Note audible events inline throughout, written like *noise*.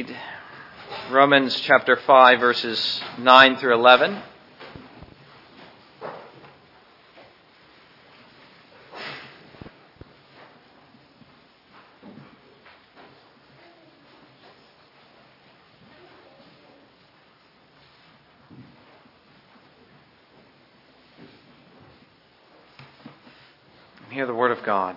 read Romans chapter 5, verses 9 through 11. Hear the word of God.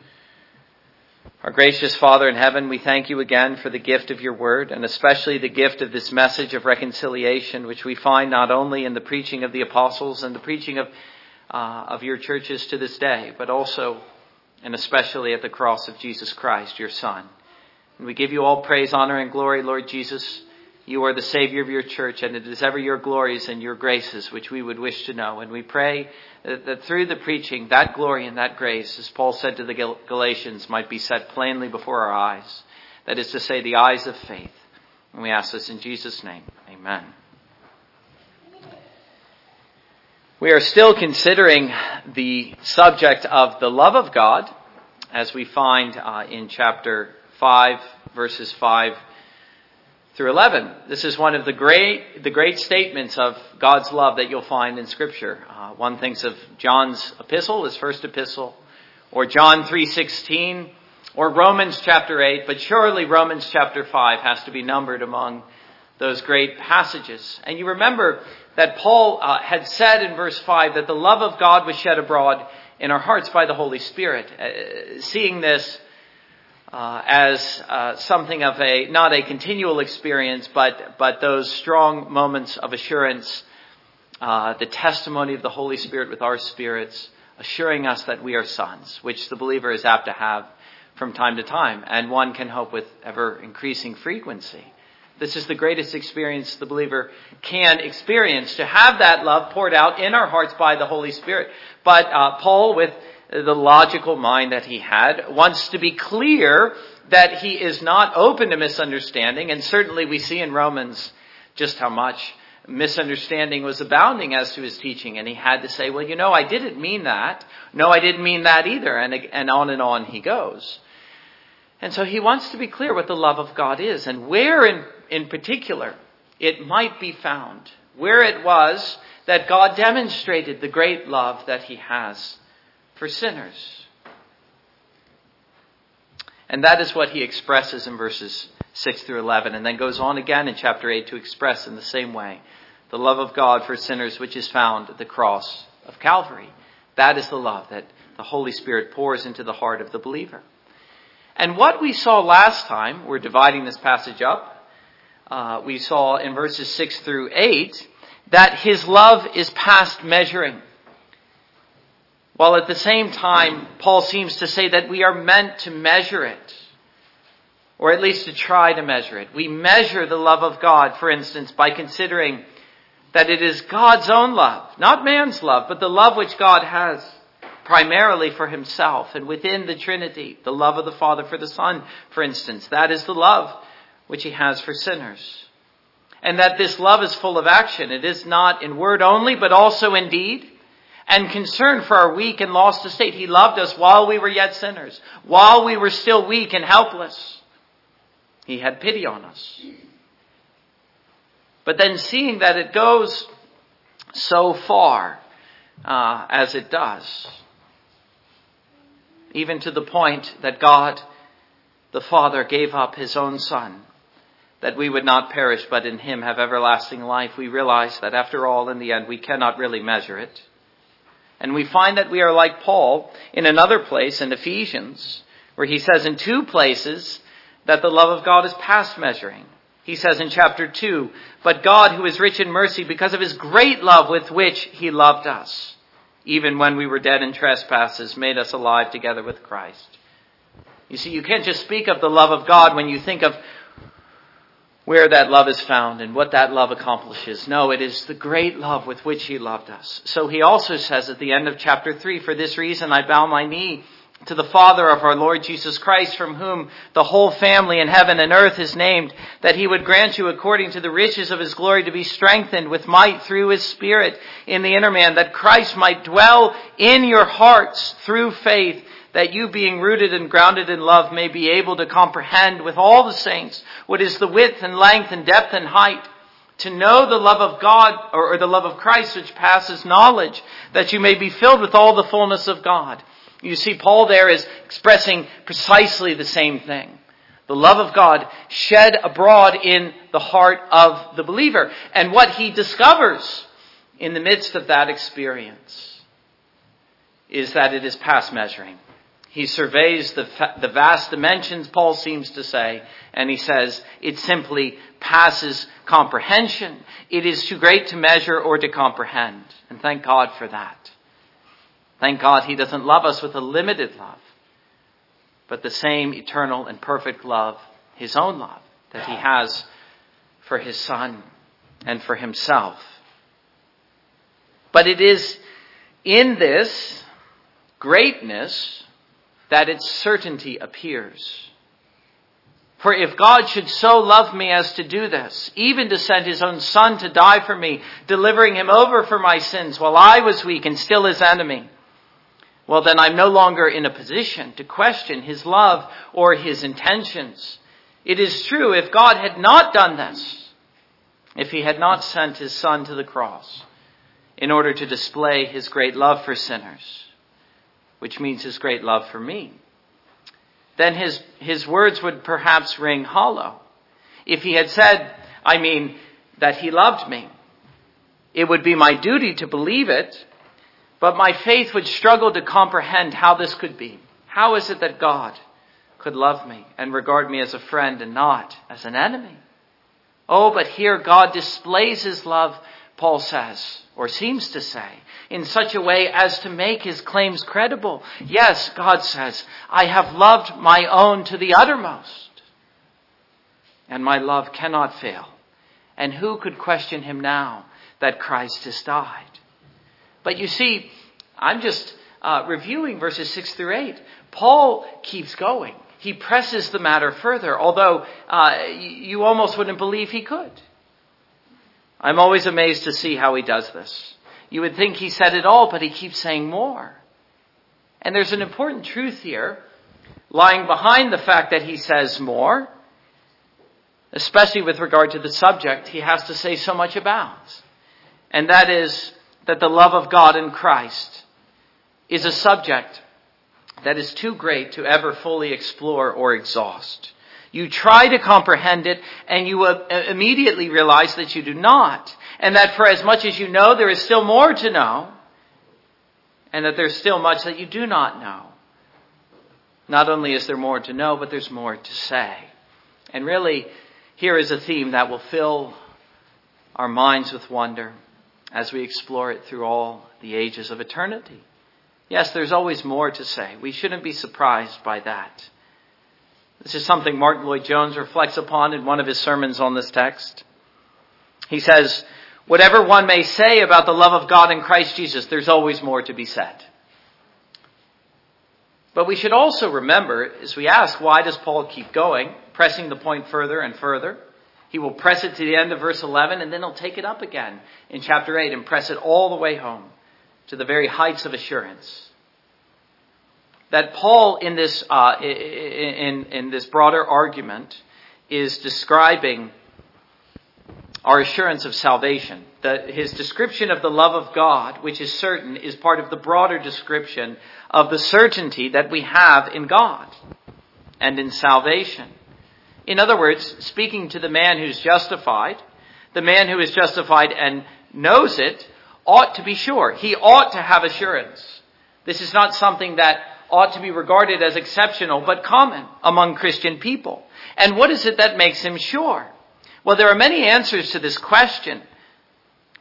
Our gracious Father in heaven, we thank you again for the gift of your word, and especially the gift of this message of reconciliation, which we find not only in the preaching of the apostles and the preaching of, uh, of your churches to this day, but also and especially at the cross of Jesus Christ, your Son. And we give you all praise, honor, and glory, Lord Jesus. You are the Savior of your church, and it is ever your glories and your graces which we would wish to know. And we pray that, through the preaching, that glory and that grace, as Paul said to the Galatians, might be set plainly before our eyes. That is to say, the eyes of faith. And we ask this in Jesus' name. Amen. We are still considering the subject of the love of God, as we find uh, in chapter 5, verses 5 through 11. This is one of the great, the great statements of God's love that you'll find in Scripture. Uh, one thinks of John's epistle, his first epistle, or John 3.16, or Romans chapter 8, but surely Romans chapter 5 has to be numbered among those great passages. And you remember that Paul uh, had said in verse 5 that the love of God was shed abroad in our hearts by the Holy Spirit. Uh, seeing this, uh, as uh, something of a not a continual experience, but but those strong moments of assurance, uh, the testimony of the Holy Spirit with our spirits, assuring us that we are sons, which the believer is apt to have from time to time, and one can hope with ever increasing frequency. This is the greatest experience the believer can experience to have that love poured out in our hearts by the Holy Spirit. But uh, Paul, with the logical mind that he had, wants to be clear that he is not open to misunderstanding, and certainly we see in Romans just how much misunderstanding was abounding as to his teaching, and he had to say, well, you know, I didn't mean that. No, I didn't mean that either, and, and on and on he goes. And so he wants to be clear what the love of God is, and where in, in particular it might be found, where it was that God demonstrated the great love that he has for sinners. And that is what he expresses in verses 6 through 11, and then goes on again in chapter 8 to express in the same way the love of God for sinners, which is found at the cross of Calvary. That is the love that the Holy Spirit pours into the heart of the believer. And what we saw last time, we're dividing this passage up, uh, we saw in verses 6 through 8 that his love is past measuring. While at the same time, Paul seems to say that we are meant to measure it, or at least to try to measure it. We measure the love of God, for instance, by considering that it is God's own love, not man's love, but the love which God has primarily for himself and within the Trinity, the love of the Father for the Son, for instance. That is the love which he has for sinners. And that this love is full of action. It is not in word only, but also in deed and concern for our weak and lost estate. He loved us while we were yet sinners, while we were still weak and helpless. He had pity on us. But then seeing that it goes so far uh, as it does, even to the point that God the Father gave up his own Son, that we would not perish but in him have everlasting life, we realize that after all, in the end, we cannot really measure it. And we find that we are like Paul in another place in Ephesians, where he says in two places that the love of God is past measuring. He says in chapter 2, But God, who is rich in mercy, because of his great love with which he loved us, even when we were dead in trespasses, made us alive together with Christ. You see, you can't just speak of the love of God when you think of where that love is found and what that love accomplishes. No, it is the great love with which he loved us. So he also says at the end of chapter 3, For this reason I bow my knee to the Father of our Lord Jesus Christ, from whom the whole family in heaven and earth is named, that he would grant you according to the riches of his glory to be strengthened with might through his Spirit in the inner man, that Christ might dwell in your hearts through faith, that you being rooted and grounded in love may be able to comprehend with all the saints what is the width and length and depth and height, to know the love of God or, the love of Christ which passes knowledge, that you may be filled with all the fullness of God. You see, Paul there is expressing precisely the same thing. The love of God shed abroad in the heart of the believer. And what he discovers in the midst of that experience is that it is past measuring. He surveys the, the vast dimensions, Paul seems to say, and he says it simply passes comprehension. It is too great to measure or to comprehend. And thank God for that. Thank God he doesn't love us with a limited love, but the same eternal and perfect love, his own love, that he has for his son and for himself. But it is in this greatness that its certainty appears. For if God should so love me as to do this, even to send his own son to die for me, delivering him over for my sins while I was weak and still his enemy, well, then I'm no longer in a position to question his love or his intentions. It is true, if God had not done this, if he had not sent his son to the cross in order to display his great love for sinners, which means his great love for me, then his, his words would perhaps ring hollow. If he had said, I mean, that he loved me, it would be my duty to believe it but my faith would struggle to comprehend how this could be. How is it that God could love me and regard me as a friend and not as an enemy? Oh, but here God displays his love, Paul says, or seems to say, in such a way as to make his claims credible. Yes, God says, I have loved my own to the uttermost, and my love cannot fail. And who could question him now that Christ has died? But you see, I'm just uh, reviewing verses 6 through 8. Paul keeps going. He presses the matter further, although uh, you almost wouldn't believe he could. I'm always amazed to see how he does this. You would think he said it all, but he keeps saying more. And there's an important truth here lying behind the fact that he says more, especially with regard to the subject he has to say so much about. And that is that the love of God in Christ is a subject that is too great to ever fully explore or exhaust. You try to comprehend it and you uh, immediately realize that you do not. And that for as much as you know, there is still more to know. And that there's still much that you do not know. Not only is there more to know, but there's more to say. And really, here is a theme that will fill our minds with wonder as we explore it through all the ages of eternity. Yes, there's always more to say. We shouldn't be surprised by that. This is something Martyn Lloyd-Jones reflects upon in one of his sermons on this text. He says, Whatever one may say about the love of God in Christ Jesus, there's always more to be said. But we should also remember, as we ask, why does Paul keep going, pressing the point further and further? He will press it to the end of verse 11 and then he'll take it up again in chapter 8 and press it all the way home to the very heights of assurance. That Paul in this, uh, in, in this broader argument is describing our assurance of salvation. That his description of the love of God, which is certain, is part of the broader description of the certainty that we have in God and in salvation. In other words, speaking to the man who's justified, the man who is justified and knows it ought to be sure. He ought to have assurance. This is not something that ought to be regarded as exceptional, but common among Christian people. And what is it that makes him sure? Well, there are many answers to this question,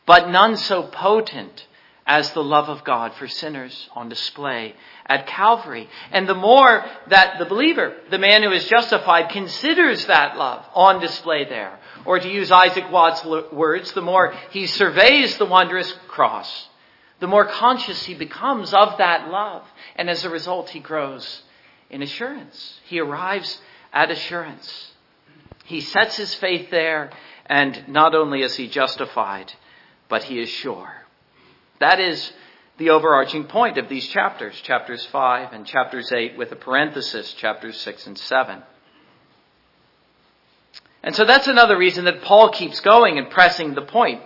but none so potent as the love of God for sinners on display at Calvary. And the more that the believer, the man who is justified, considers that love on display there, or to use Isaac Watts' words, the more he surveys the wondrous cross, the more conscious he becomes of that love. And as a result, he grows in assurance. He arrives at assurance. He sets his faith there, and not only is he justified, but he is sure. That is the overarching point of these chapters, chapters 5 and chapters 8, with a parenthesis, chapters 6 and 7. And so that's another reason that Paul keeps going and pressing the point.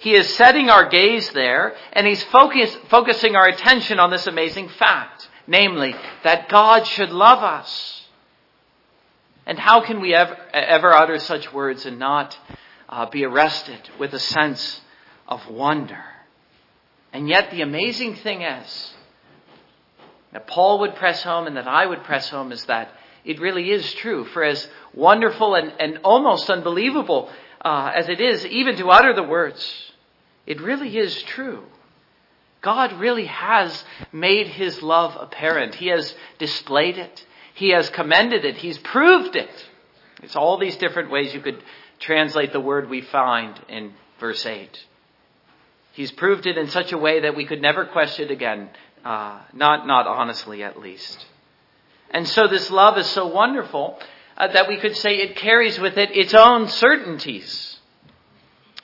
He is setting our gaze there, and he's focus, focusing our attention on this amazing fact, namely, that God should love us. And how can we ever, ever utter such words and not uh, be arrested with a sense of wonder? And yet, the amazing thing is that Paul would press home and that I would press home is that it really is true. For as wonderful and, and almost unbelievable uh, as it is, even to utter the words, it really is true. God really has made his love apparent. He has displayed it. He has commended it. He's proved it. It's all these different ways you could translate the word we find in verse 8. He's proved it in such a way that we could never question it again, uh, not, not honestly at least. And so this love is so wonderful uh, that we could say it carries with it its own certainties.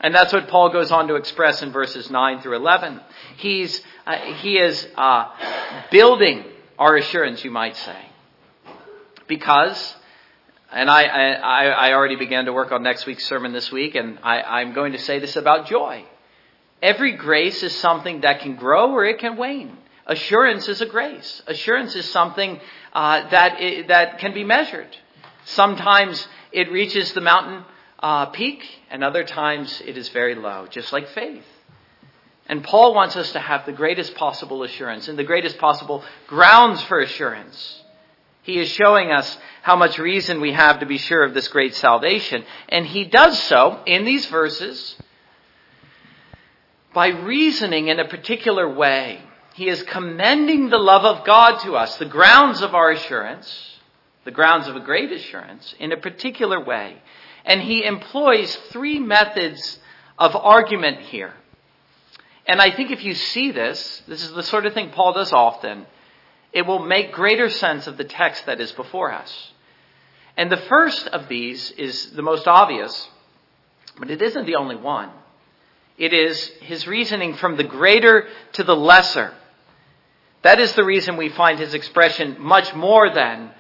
And that's what Paul goes on to express in verses 9 through 11. He's, uh, he is uh, building our assurance, you might say. Because, and I, I, I already began to work on next week's sermon this week, and I, I'm going to say this about joy. Every grace is something that can grow or it can wane. Assurance is a grace. Assurance is something uh, that that can be measured. Sometimes it reaches the mountain uh, peak, and other times it is very low, just like faith. And Paul wants us to have the greatest possible assurance and the greatest possible grounds for assurance. He is showing us how much reason we have to be sure of this great salvation. And he does so in these verses by reasoning in a particular way. He is commending the love of God to us, the grounds of our assurance, the grounds of a great assurance, in a particular way. And he employs three methods of argument here. And I think if you see this, this is the sort of thing Paul does often, it will make greater sense of the text that is before us. And the first of these is the most obvious, but it isn't the only one. It is his reasoning from the greater to the lesser. That is the reason we find his expression much more than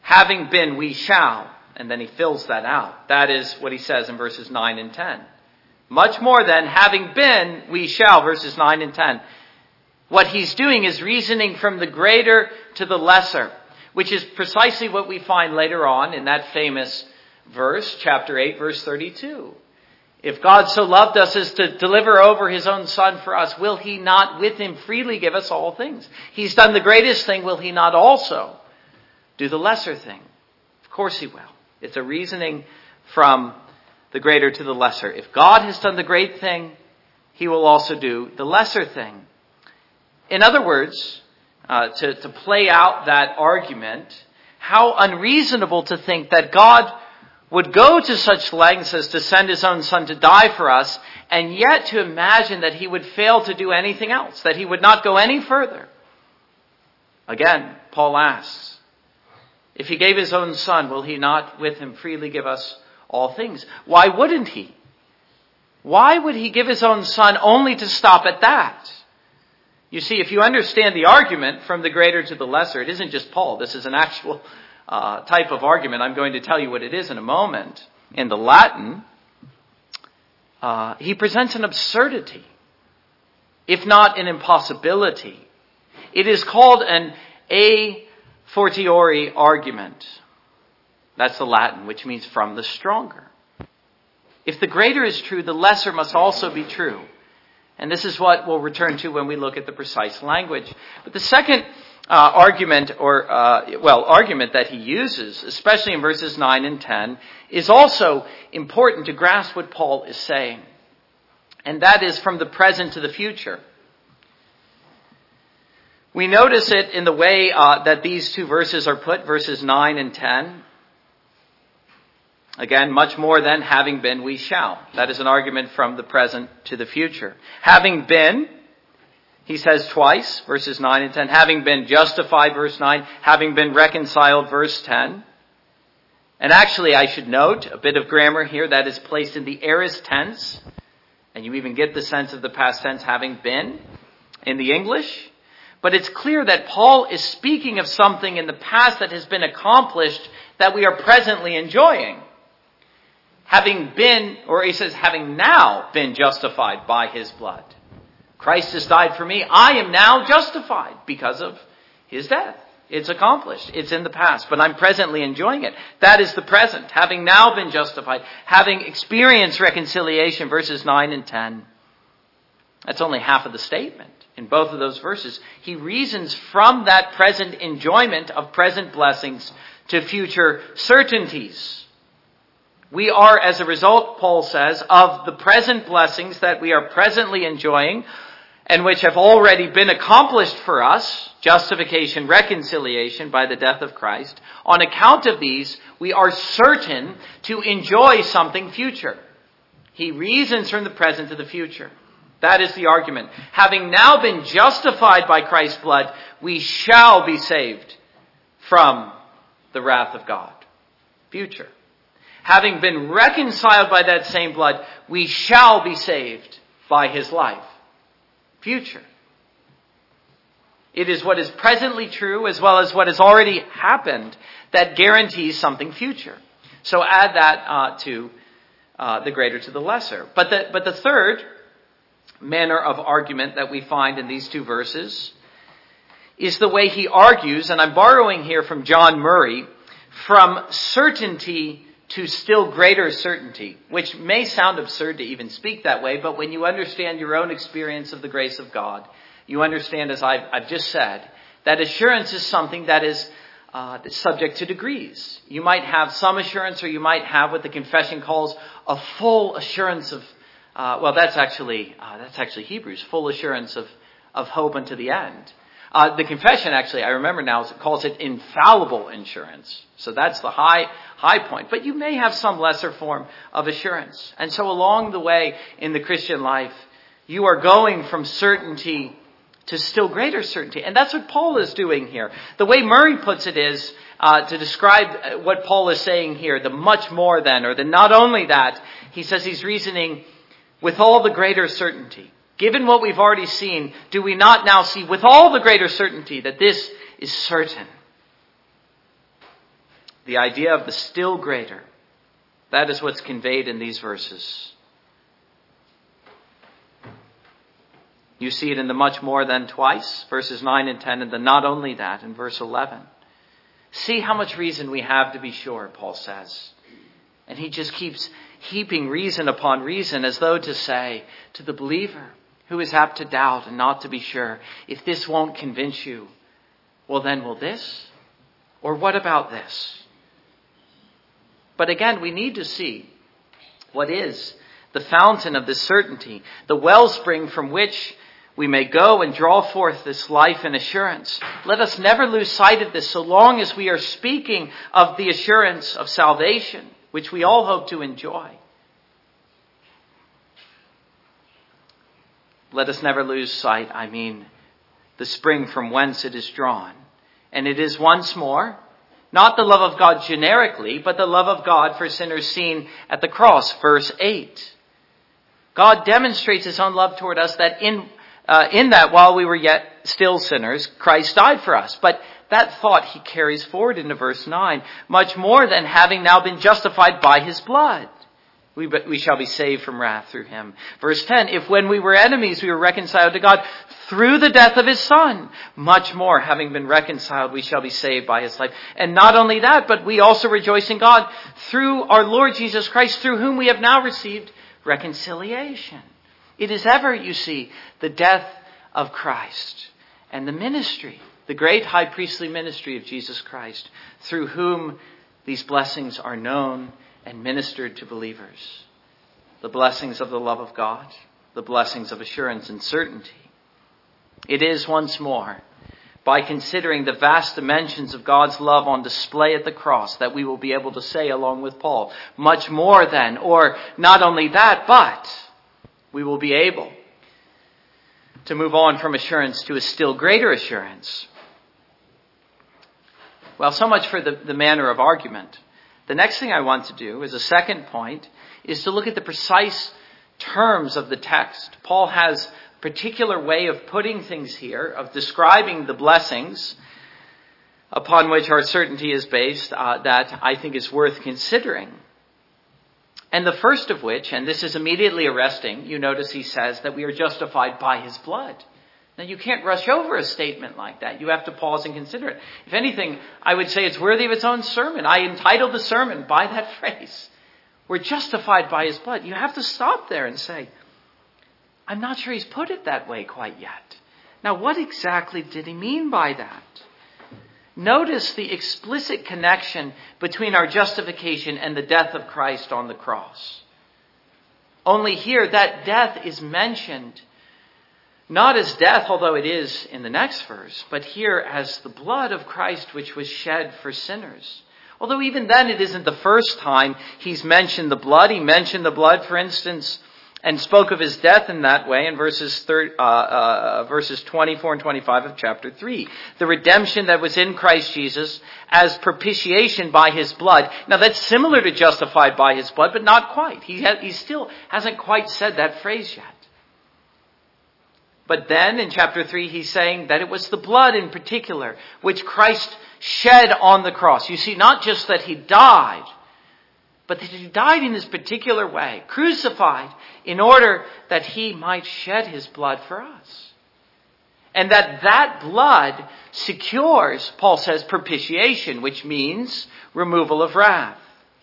having been we shall. And then he fills that out. That is what he says in verses 9 and 10. Much more than having been we shall, verses 9 and 10. What he's doing is reasoning from the greater to the lesser, which is precisely what we find later on in that famous verse, chapter 8, verse 32. If God so loved us as to deliver over his own son for us, will he not with him freely give us all things? He's done the greatest thing, will he not also do the lesser thing? Of course he will. It's a reasoning from the greater to the lesser. If God has done the great thing, he will also do the lesser thing. In other words, uh, to, to play out that argument, how unreasonable to think that God would go to such lengths as to send his own son to die for us, and yet to imagine that he would fail to do anything else, that he would not go any further. Again, Paul asks, if he gave his own son, will he not with him freely give us all things? Why wouldn't he? Why would he give his own son only to stop at that? You see, if you understand the argument from the greater to the lesser, it isn't just Paul. This is an actual uh, type of argument. I'm going to tell you what it is in a moment. In the Latin, uh, he presents an absurdity, if not an impossibility. It is called an a fortiori argument. That's the Latin, which means from the stronger. If the greater is true, the lesser must also be true. And this is what we'll return to when we look at the precise language. But the second uh, argument or uh, well argument that he uses, especially in verses nine and ten, is also important to grasp what Paul is saying, and that is from the present to the future. We notice it in the way uh, that these two verses are put, verses 9 and 10. Again, much more than having been, we shall. That is an argument from the present to the future. Having been, he says twice, verses 9 and 10. Having been justified, verse 9. Having been reconciled, verse 10. And actually, I should note a bit of grammar here that is placed in the aorist tense. And you even get the sense of the past tense having been in the English. But it's clear that Paul is speaking of something in the past that has been accomplished that we are presently enjoying having been, or he says, having now been justified by his blood. Christ has died for me. I am now justified because of his death. It's accomplished. It's in the past, but I'm presently enjoying it. That is the present, having now been justified, having experienced reconciliation, verses 9 and 10. That's only half of the statement in both of those verses. He reasons from that present enjoyment of present blessings to future certainties. We are, as a result, Paul says, of the present blessings that we are presently enjoying and which have already been accomplished for us, justification, reconciliation by the death of Christ. On account of these, we are certain to enjoy something future. He reasons from the present to the future. That is the argument. Having now been justified by Christ's blood, we shall be saved from the wrath of God. Future having been reconciled by that same blood, we shall be saved by his life. Future. It is what is presently true as well as what has already happened that guarantees something future. So add that uh, to uh, the greater to the lesser. But the, but the third manner of argument that we find in these two verses is the way he argues, and I'm borrowing here from John Murray, from certainty to still greater certainty, which may sound absurd to even speak that way, but when you understand your own experience of the grace of God, you understand, as I've, I've just said, that assurance is something that is uh, subject to degrees. You might have some assurance, or you might have what the confession calls a full assurance of. Uh, well, that's actually uh, that's actually Hebrews, full assurance of of hope unto the end. Uh, the confession, actually, I remember now, calls it infallible assurance. So that's the high, high point. But you may have some lesser form of assurance. And so along the way in the Christian life, you are going from certainty to still greater certainty. And that's what Paul is doing here. The way Murray puts it is, uh, to describe what Paul is saying here, the much more than, or the not only that, he says he's reasoning with all the greater certainty. Given what we've already seen, do we not now see with all the greater certainty that this is certain? The idea of the still greater. That is what's conveyed in these verses. You see it in the much more than twice, verses 9 and 10, and the not only that in verse 11. See how much reason we have to be sure, Paul says. And he just keeps heaping reason upon reason as though to say to the believer, who is apt to doubt and not to be sure. If this won't convince you, well, then will this? Or what about this? But again, we need to see what is the fountain of this certainty, the wellspring from which we may go and draw forth this life and assurance. Let us never lose sight of this so long as we are speaking of the assurance of salvation, which we all hope to enjoy. Let us never lose sight, I mean, the spring from whence it is drawn. And it is once more, not the love of God generically, but the love of God for sinners seen at the cross, verse 8. God demonstrates his own love toward us that in, uh, in that while we were yet still sinners, Christ died for us. But that thought he carries forward into verse 9, much more than having now been justified by his blood we, we shall be saved from wrath through him. Verse 10, if when we were enemies we were reconciled to God through the death of his son, much more having been reconciled we shall be saved by his life. And not only that, but we also rejoice in God through our Lord Jesus Christ, through whom we have now received reconciliation. It is ever, you see, the death of Christ and the ministry, the great high priestly ministry of Jesus Christ, through whom these blessings are known and ministered to believers. The blessings of the love of God, the blessings of assurance and certainty. It is once more by considering the vast dimensions of God's love on display at the cross that we will be able to say along with Paul, much more than, or not only that, but we will be able to move on from assurance to a still greater assurance. Well, so much for the, the manner of argument. The next thing I want to do as a second point is to look at the precise terms of the text. Paul has a particular way of putting things here, of describing the blessings upon which our certainty is based, uh, that I think is worth considering. And the first of which, and this is immediately arresting, you notice he says that we are justified by his blood. Now you can't rush over a statement like that. You have to pause and consider it. If anything, I would say it's worthy of its own sermon. I entitled the sermon by that *laughs* phrase. We're justified by his blood. You have to stop there and say, I'm not sure he's put it that way quite yet. Now what exactly did he mean by that? Notice the explicit connection between our justification and the death of Christ on the cross. Only here that death is mentioned not as death, although it is in the next verse, but here as the blood of Christ which was shed for sinners. Although even then it isn't the first time he's mentioned the blood. He mentioned the blood, for instance, and spoke of his death in that way in verses, thir- uh, uh, verses 24 and 25 of chapter 3. The redemption that was in Christ Jesus as propitiation by his blood. Now that's similar to justified by his blood, but not quite. He, ha- he still hasn't quite said that phrase yet. But then in chapter 3, he's saying that it was the blood in particular which Christ shed on the cross. You see, not just that he died, but that he died in this particular way, crucified, in order that he might shed his blood for us. And that that blood secures, Paul says, propitiation, which means removal of wrath.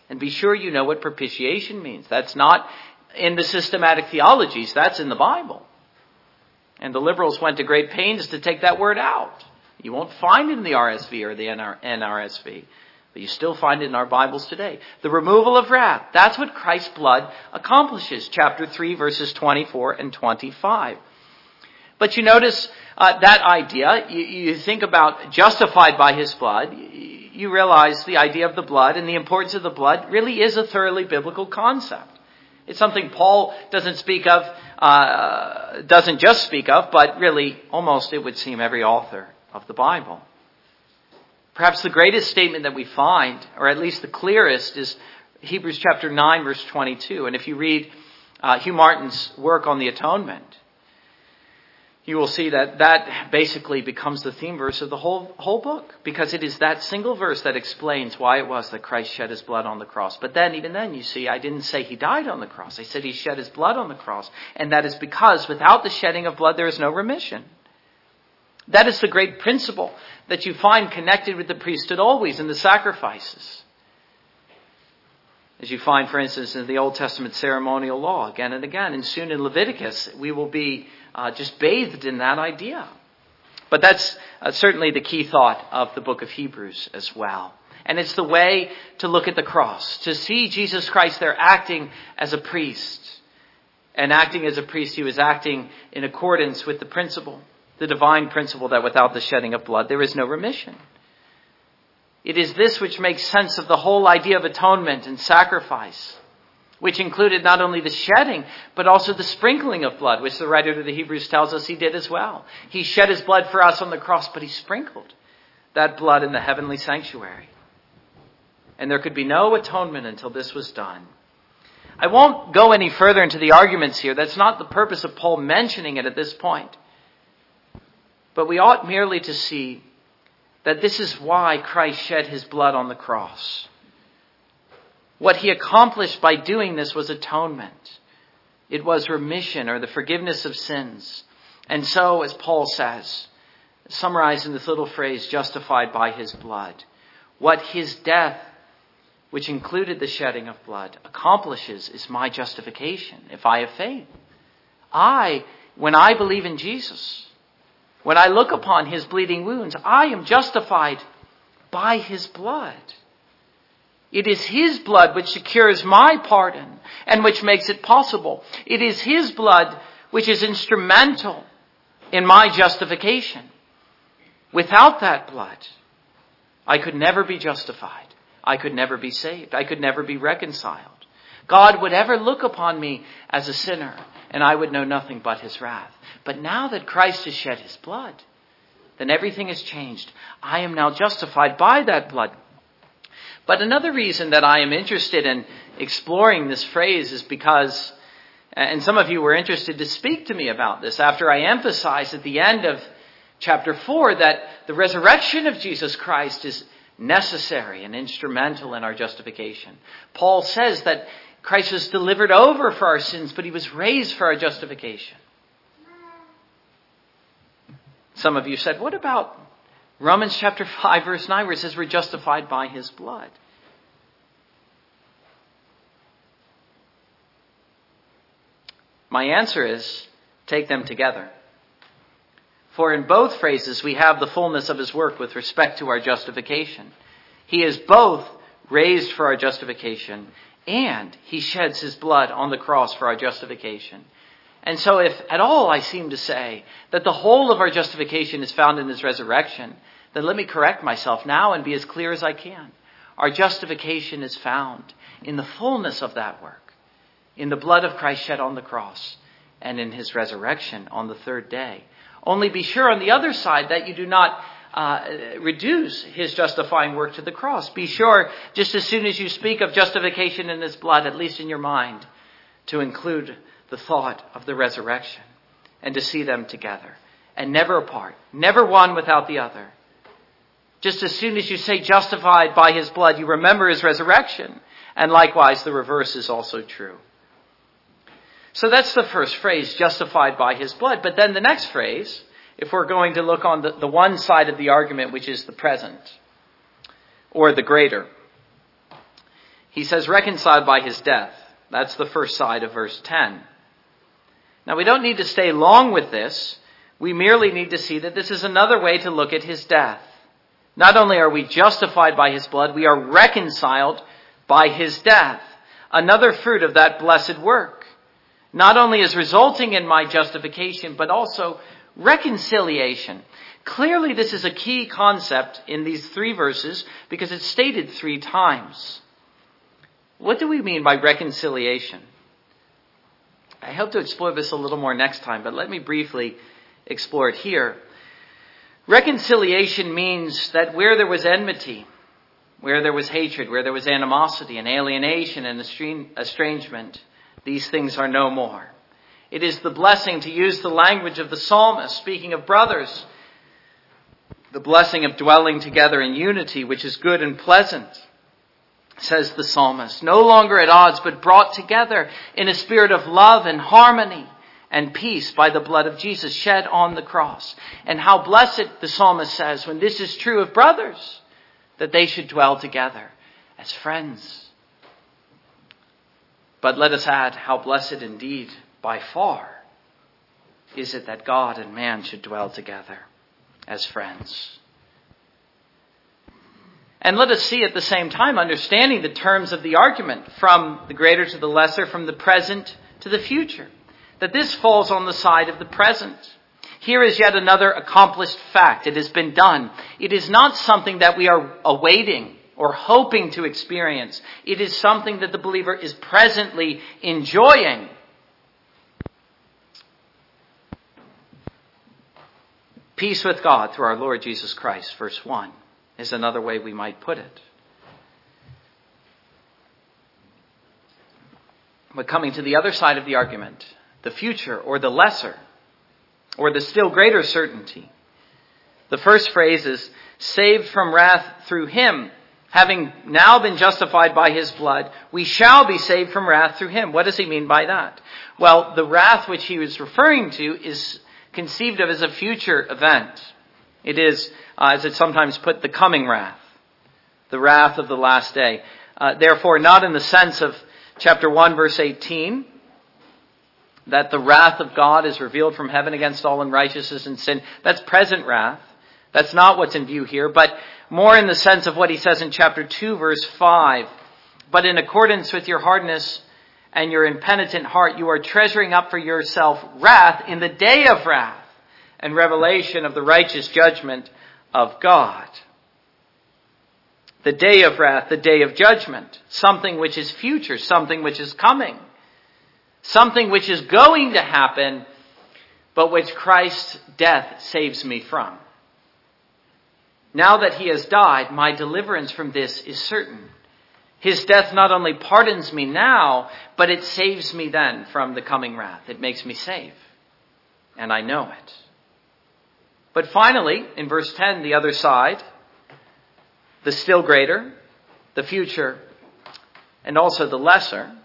And be sure you know what propitiation means. That's not in the systematic theologies, that's in the Bible. And the liberals went to great pains to take that word out. You won't find it in the RSV or the NRSV, but you still find it in our Bibles today. The removal of wrath. That's what Christ's blood accomplishes. Chapter 3, verses 24 and 25. But you notice uh, that idea. You, you, think about justified by his blood. You realize the idea of the blood and the importance of the blood really is a thoroughly biblical concept. It's something Paul doesn't speak of uh, doesn't just speak of, but really almost it would seem every author of the Bible. Perhaps the greatest statement that we find, or at least the clearest, is Hebrews chapter 9 verse 22. And if you read uh, Hugh Martin's work on the atonement, you will see that that basically becomes the theme verse of the whole, whole book because it is that single verse that explains why it was that Christ shed his blood on the cross. But then, even then, you see, I didn't say he died on the cross. I said he shed his blood on the cross. And that is because without the shedding of blood, there is no remission. That is the great principle that you find connected with the priesthood always in the sacrifices. As you find, for instance, in the Old Testament ceremonial law again and again. And soon in Leviticus, we will be uh, just bathed in that idea. But that's uh, certainly the key thought of the book of Hebrews as well. And it's the way to look at the cross, to see Jesus Christ there acting as a priest. And acting as a priest, he was acting in accordance with the principle, the divine principle that without the shedding of blood, there is no remission. It is this which makes sense of the whole idea of atonement and sacrifice which included not only the shedding, but also the sprinkling of blood, which the writer to the Hebrews tells us he did as well. He shed his blood for us on the cross, but he sprinkled that blood in the heavenly sanctuary. And there could be no atonement until this was done. I won't go any further into the arguments here. That's not the purpose of Paul mentioning it at this point. But we ought merely to see that this is why Christ shed his blood on the cross. What he accomplished by doing this was atonement. It was remission or the forgiveness of sins. And so, as Paul says, summarized in this little phrase, justified by his blood, what his death, which included the shedding of blood, accomplishes is my justification if I have faith. I, when I believe in Jesus, when I look upon his bleeding wounds, I am justified by his blood. It is His blood which secures my pardon and which makes it possible. It is His blood which is instrumental in my justification. Without that blood, I could never be justified. I could never be saved. I could never be reconciled. God would ever look upon me as a sinner, and I would know nothing but his wrath. But now that Christ has shed his blood, then everything has changed. I am now justified by that blood. But another reason that I am interested in exploring this phrase is because, and some of you were interested to speak to me about this after I emphasized at the end of chapter 4 that the resurrection of Jesus Christ is necessary and instrumental in our justification. Paul says that Christ was delivered over for our sins, but he was raised for our justification. Some of you said, what about Romans chapter 5 verse 9 where it says we're justified by his blood? My answer is take them together. For in both phrases we have the fullness of his work with respect to our justification. He is both raised for our justification and he sheds his blood on the cross for our justification. And so if at all I seem to say that the whole of our justification is found in his resurrection, then let me correct myself now and be as clear as I can. Our justification is found in the fullness of that work, in the blood of Christ shed on the cross, and in his resurrection on the third day. Only be sure on the other side that you do not uh, reduce his justifying work to the cross. Be sure, just as soon as you speak of justification in his blood, at least in your mind, to include the thought of the resurrection and to see them together and never apart, never one without the other. Just as soon as you say justified by his blood, you remember his resurrection. And likewise, the reverse is also true. So that's the first phrase, justified by his blood. But then the next phrase, if we're going to look on the, the one side of the argument, which is the present, or the greater, he says reconciled by his death. That's the first side of verse 10. Now, we don't need to stay long with this. We merely need to see that this is another way to look at his death. Not only are we justified by his blood, we are reconciled by his death. Another fruit of that blessed work. Not only is resulting in my justification, but also reconciliation. Clearly, this is a key concept in these three verses because it's stated three times. What do we mean by reconciliation? I hope to explore this a little more next time, but let me briefly explore it here. Reconciliation means that where there was enmity, where there was hatred, where there was animosity and alienation and estrangement, these things are no more. It is the blessing to use the language of the psalmist, speaking of brothers, the blessing of dwelling together in unity, which is good and pleasant says the psalmist, no longer at odds, but brought together in a spirit of love and harmony and peace by the blood of Jesus shed on the cross. And how blessed, the psalmist says, when this is true of brothers, that they should dwell together as friends. But let us add, how blessed indeed, by far, is it that God and man should dwell together as friends. And let us see at the same time, understanding the terms of the argument from the greater to the lesser, from the present to the future, that this falls on the side of the present. Here is yet another accomplished fact. It has been done. It is not something that we are awaiting or hoping to experience. It is something that the believer is presently enjoying. Peace with God through our Lord Jesus Christ, verse 1 is another way we might put it. But coming to the other side of the argument, the future or the lesser, or the still greater certainty. The first phrase is saved from wrath through him. Having now been justified by his blood, we shall be saved from wrath through him. What does he mean by that? Well, the wrath which he was referring to is conceived of as a future event. It is uh, as it's sometimes put, the coming wrath, the wrath of the last day. Uh, therefore, not in the sense of chapter 1, verse 18, that the wrath of God is revealed from heaven against all unrighteousness and sin. That's present wrath. That's not what's in view here, but more in the sense of what he says in chapter 2, verse 5. But in accordance with your hardness and your impenitent heart, you are treasuring up for yourself wrath in the day of wrath and revelation of the righteous judgment of God. The day of wrath, the day of judgment, something which is future, something which is coming, something which is going to happen, but which Christ's death saves me from. Now that he has died, my deliverance from this is certain. His death not only pardons me now, but it saves me then from the coming wrath. It makes me safe. And I know it. But finally, in verse 10, the other side, the still greater, the future, and also the lesser,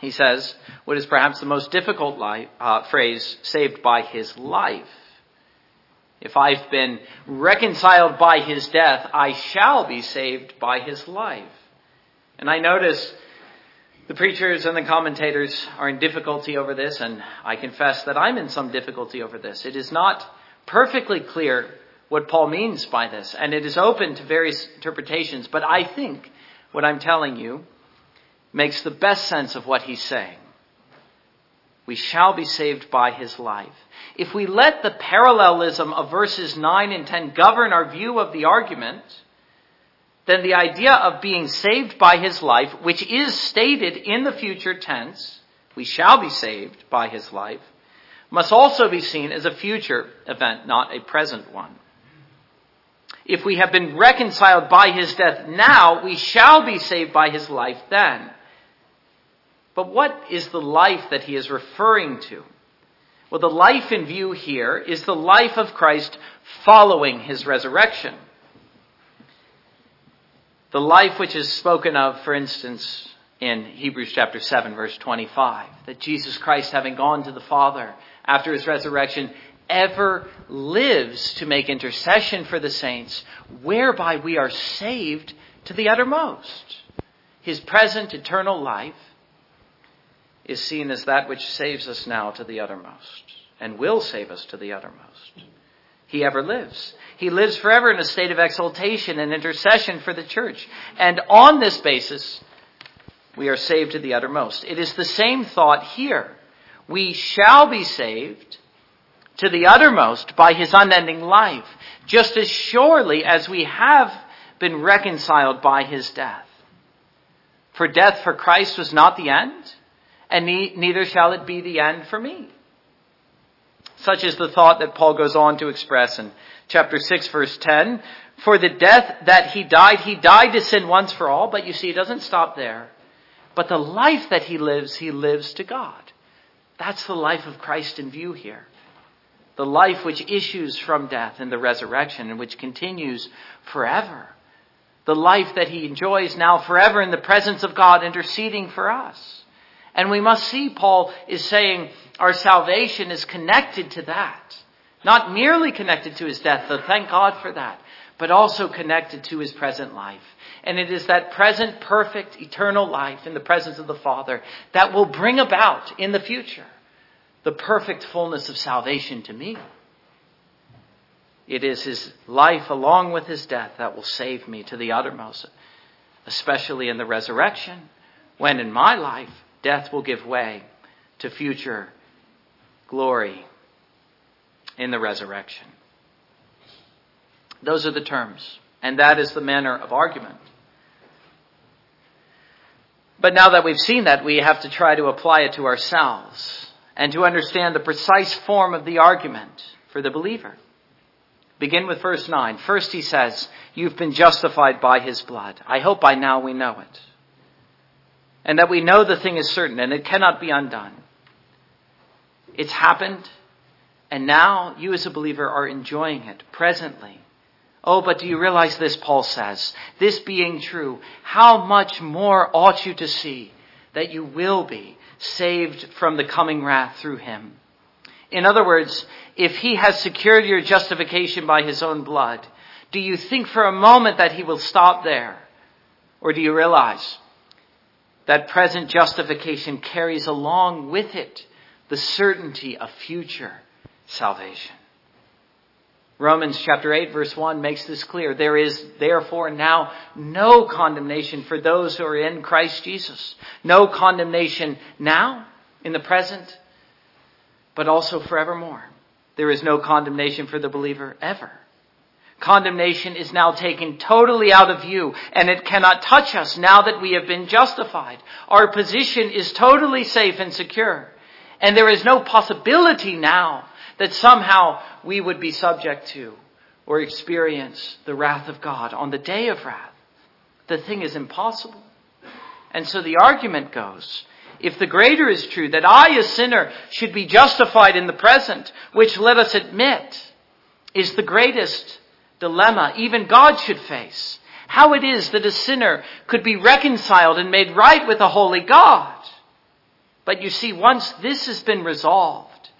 he says, what is perhaps the most difficult life, uh, phrase, saved by his life. If I've been reconciled by his death, I shall be saved by his life. And I notice the preachers and the commentators are in difficulty over this, and I confess that I'm in some difficulty over this. It is not perfectly clear what Paul means by this, and it is open to various interpretations, but I think what I'm telling you makes the best sense of what he's saying. We shall be saved by his life. If we let the parallelism of verses 9 and 10 govern our view of the argument, then the idea of being saved by his life, which is stated in the future tense, we shall be saved by his life, must also be seen as a future event, not a present one. If we have been reconciled by his death now, we shall be saved by his life then. But what is the life that he is referring to? Well, the life in view here is the life of Christ following his resurrection. The life which is spoken of, for instance, in Hebrews chapter 7 verse 25, that Jesus Christ having gone to the Father after his resurrection ever lives to make intercession for the saints, whereby we are saved to the uttermost. His present eternal life is seen as that which saves us now to the uttermost and will save us to the uttermost. He ever lives. He lives forever in a state of exaltation and intercession for the church. And on this basis, we are saved to the uttermost. It is the same thought here. We shall be saved to the uttermost by his unending life, just as surely as we have been reconciled by his death. For death for Christ was not the end, and neither shall it be the end for me. Such is the thought that Paul goes on to express in chapter 6 verse 10. For the death that he died, he died to sin once for all, but you see, it doesn't stop there. But the life that he lives, he lives to God. That's the life of Christ in view here. The life which issues from death and the resurrection and which continues forever. The life that he enjoys now forever in the presence of God interceding for us. And we must see Paul is saying our salvation is connected to that. Not merely connected to his death, though thank God for that, but also connected to his present life. And it is that present, perfect, eternal life in the presence of the Father that will bring about in the future the perfect fullness of salvation to me. It is his life along with his death that will save me to the uttermost, especially in the resurrection, when in my life death will give way to future glory in the resurrection. Those are the terms, and that is the manner of argument. But now that we've seen that, we have to try to apply it to ourselves and to understand the precise form of the argument for the believer. Begin with verse 9. First he says, You've been justified by his blood. I hope by now we know it and that we know the thing is certain and it cannot be undone. It's happened, and now you as a believer are enjoying it presently. Oh, but do you realize this, Paul says? This being true, how much more ought you to see that you will be saved from the coming wrath through him? In other words, if he has secured your justification by his own blood, do you think for a moment that he will stop there? Or do you realize that present justification carries along with it the certainty of future salvation. Romans chapter 8 verse 1 makes this clear. There is therefore now no condemnation for those who are in Christ Jesus. No condemnation now, in the present, but also forevermore. There is no condemnation for the believer ever. Condemnation is now taken totally out of view and it cannot touch us now that we have been justified. Our position is totally safe and secure. And there is no possibility now that somehow we would be subject to or experience the wrath of God on the day of wrath. The thing is impossible. And so the argument goes, if the greater is true, that I, a sinner, should be justified in the present, which let us admit is the greatest dilemma even God should face. How it is that a sinner could be reconciled and made right with a holy God. But you see, once this has been resolved,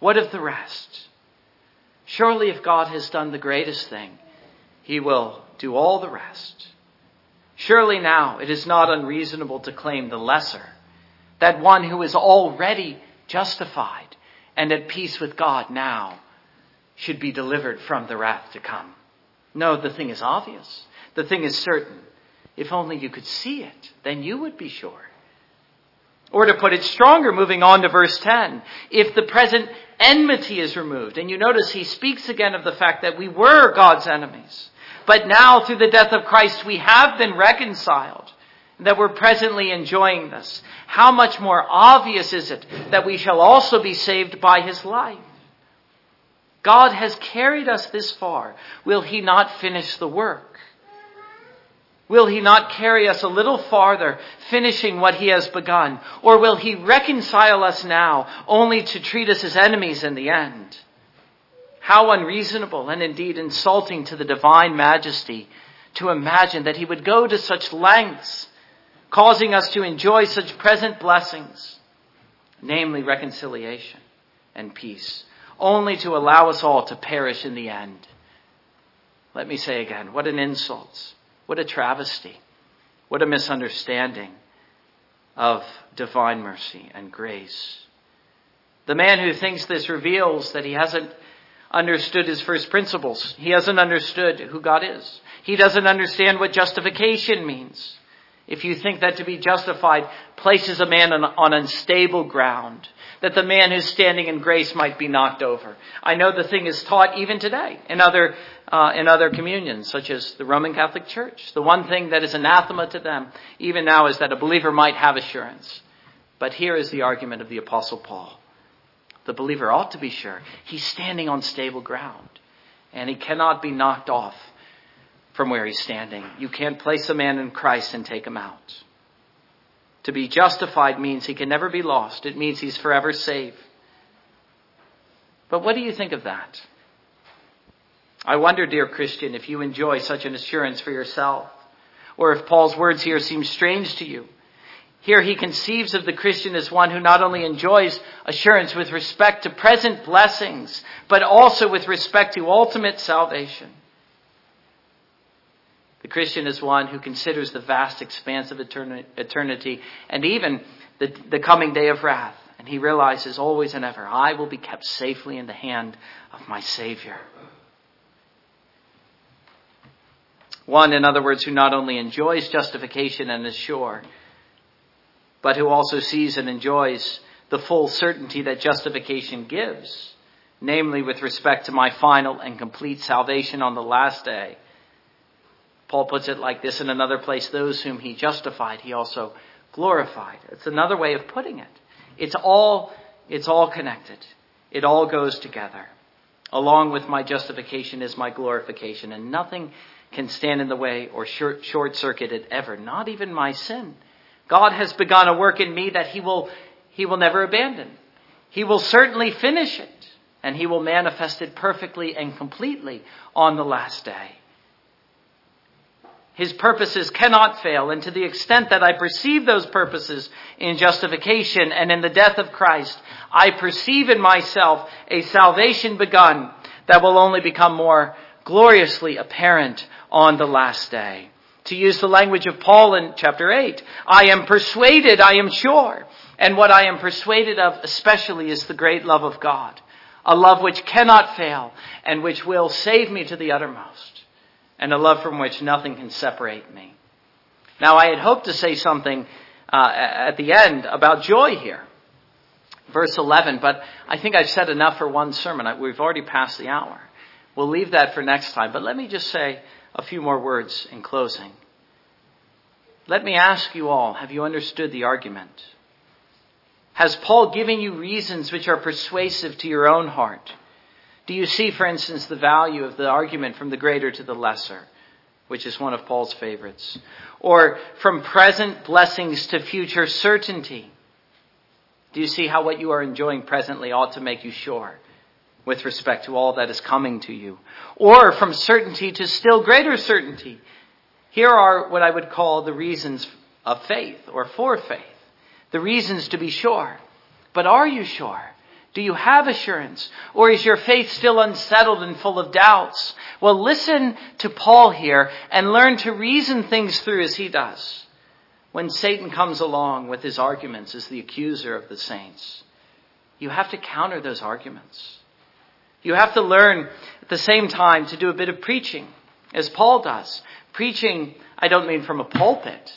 what of the rest? Surely if God has done the greatest thing, he will do all the rest. Surely now it is not unreasonable to claim the lesser, that one who is already justified and at peace with God now should be delivered from the wrath to come. No, the thing is obvious. The thing is certain. If only you could see it, then you would be sure. Or to put it stronger, moving on to verse 10, if the present enmity is removed, and you notice he speaks again of the fact that we were God's enemies, but now through the death of Christ we have been reconciled, that we're presently enjoying this. How much more obvious is it that we shall also be saved by his life? God has carried us this far. Will he not finish the work? Will he not carry us a little farther, finishing what he has begun? Or will he reconcile us now, only to treat us as enemies in the end? How unreasonable and indeed insulting to the divine majesty to imagine that he would go to such lengths, causing us to enjoy such present blessings, namely reconciliation and peace, only to allow us all to perish in the end. Let me say again, what an insult what a travesty. What a misunderstanding of divine mercy and grace. The man who thinks this reveals that he hasn't understood his first principles. He hasn't understood who God is. He doesn't understand what justification means. If you think that to be justified places a man on, on unstable ground, that the man who's standing in grace might be knocked over. I know the thing is taught even today in other, uh, in other communions, such as the Roman Catholic Church. The one thing that is anathema to them, even now, is that a believer might have assurance. But here is the argument of the Apostle Paul. The believer ought to be sure he's standing on stable ground, and he cannot be knocked off from where he's standing. You can't place a man in Christ and take him out. To be justified means he can never be lost. It means he's forever saved. But what do you think of that? I wonder, dear Christian, if you enjoy such an assurance for yourself, or if Paul's words here seem strange to you. Here he conceives of the Christian as one who not only enjoys assurance with respect to present blessings, but also with respect to ultimate salvation. The Christian is one who considers the vast expanse of eternity and even the, the coming day of wrath. And he realizes always and ever, I will be kept safely in the hand of my Savior. One, in other words, who not only enjoys justification and is sure, but who also sees and enjoys the full certainty that justification gives, namely with respect to my final and complete salvation on the last day Paul puts it like this in another place those whom he justified, he also glorified. It's another way of putting it. It's all, it's all connected. It all goes together. Along with my justification is my glorification, and nothing can stand in the way or short circuit it ever, not even my sin. God has begun a work in me that he will, he will never abandon. He will certainly finish it, and he will manifest it perfectly and completely on the last day. His purposes cannot fail. And to the extent that I perceive those purposes in justification and in the death of Christ, I perceive in myself a salvation begun that will only become more gloriously apparent on the last day. To use the language of Paul in chapter 8, I am persuaded, I am sure. And what I am persuaded of especially is the great love of God. A love which cannot fail and which will save me to the uttermost and a love from which nothing can separate me. Now, I had hoped to say something uh, at the end about joy here, verse 11, but I think I've said enough for one sermon. We've already passed the hour. we'll leave that for next time. But let me just say a few more words in closing. Let me ask you all, have you understood the argument? Has Paul given you reasons which are persuasive to your own heart? Do you see, for instance, the value of the argument from the greater to the lesser, which is one of Paul's favorites? Or from present blessings to future certainty? Do you see how what you are enjoying presently ought to make you sure with respect to all that is coming to you? Or from certainty to still greater certainty? Here are what I would call the reasons of faith or for faith the reasons to be sure. But are you sure? Do you have assurance? Or is your faith still unsettled and full of doubts? Well, listen to Paul here and learn to reason things through as he does. When Satan comes along with his arguments as the accuser of the saints, you have to counter those arguments. You have to learn at the same time to do a bit of preaching, as Paul does. Preaching, I don't mean from a pulpit,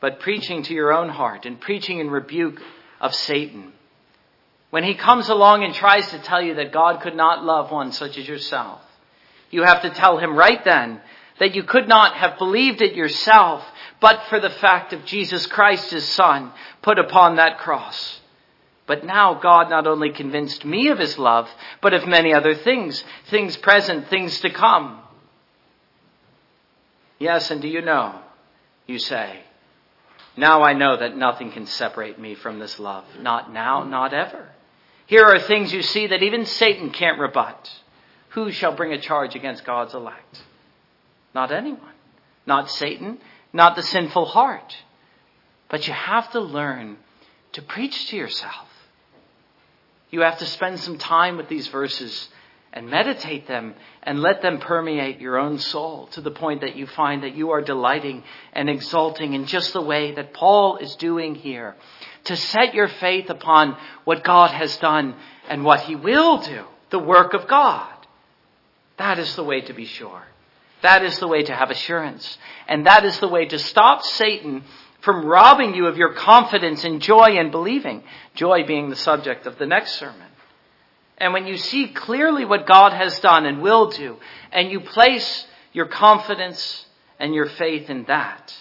but preaching to your own heart and preaching in rebuke of Satan. When he comes along and tries to tell you that God could not love one such as yourself, you have to tell him right then that you could not have believed it yourself but for the fact of Jesus Christ, his son, put upon that cross. But now God not only convinced me of his love, but of many other things, things present, things to come. Yes, and do you know, you say, now I know that nothing can separate me from this love. Not now, not ever. Here are things you see that even Satan can't rebut. Who shall bring a charge against God's elect? Not anyone. Not Satan, not the sinful heart. But you have to learn to preach to yourself. You have to spend some time with these verses and meditate them and let them permeate your own soul to the point that you find that you are delighting and exulting in just the way that Paul is doing here. To set your faith upon what God has done and what he will do, the work of God. That is the way to be sure. That is the way to have assurance. And that is the way to stop Satan from robbing you of your confidence and joy in believing. Joy being the subject of the next sermon. And when you see clearly what God has done and will do, and you place your confidence and your faith in that,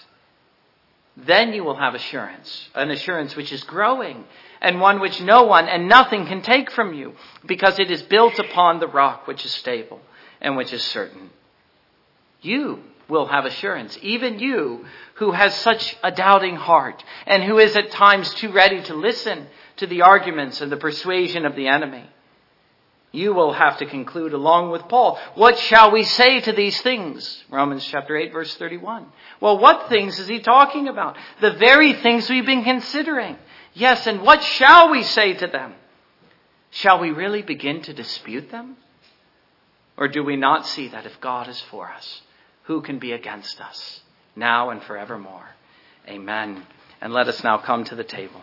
then you will have assurance, an assurance which is growing and one which no one and nothing can take from you because it is built upon the rock which is stable and which is certain. You will have assurance, even you who has such a doubting heart and who is at times too ready to listen to the arguments and the persuasion of the enemy you will have to conclude along with Paul. What shall we say to these things? Romans chapter 8 verse 31. Well, what things is he talking about? The very things we've been considering. Yes, and what shall we say to them? Shall we really begin to dispute them? Or do we not see that if God is for us, who can be against us, now and forevermore? Amen. And let us now come to the table.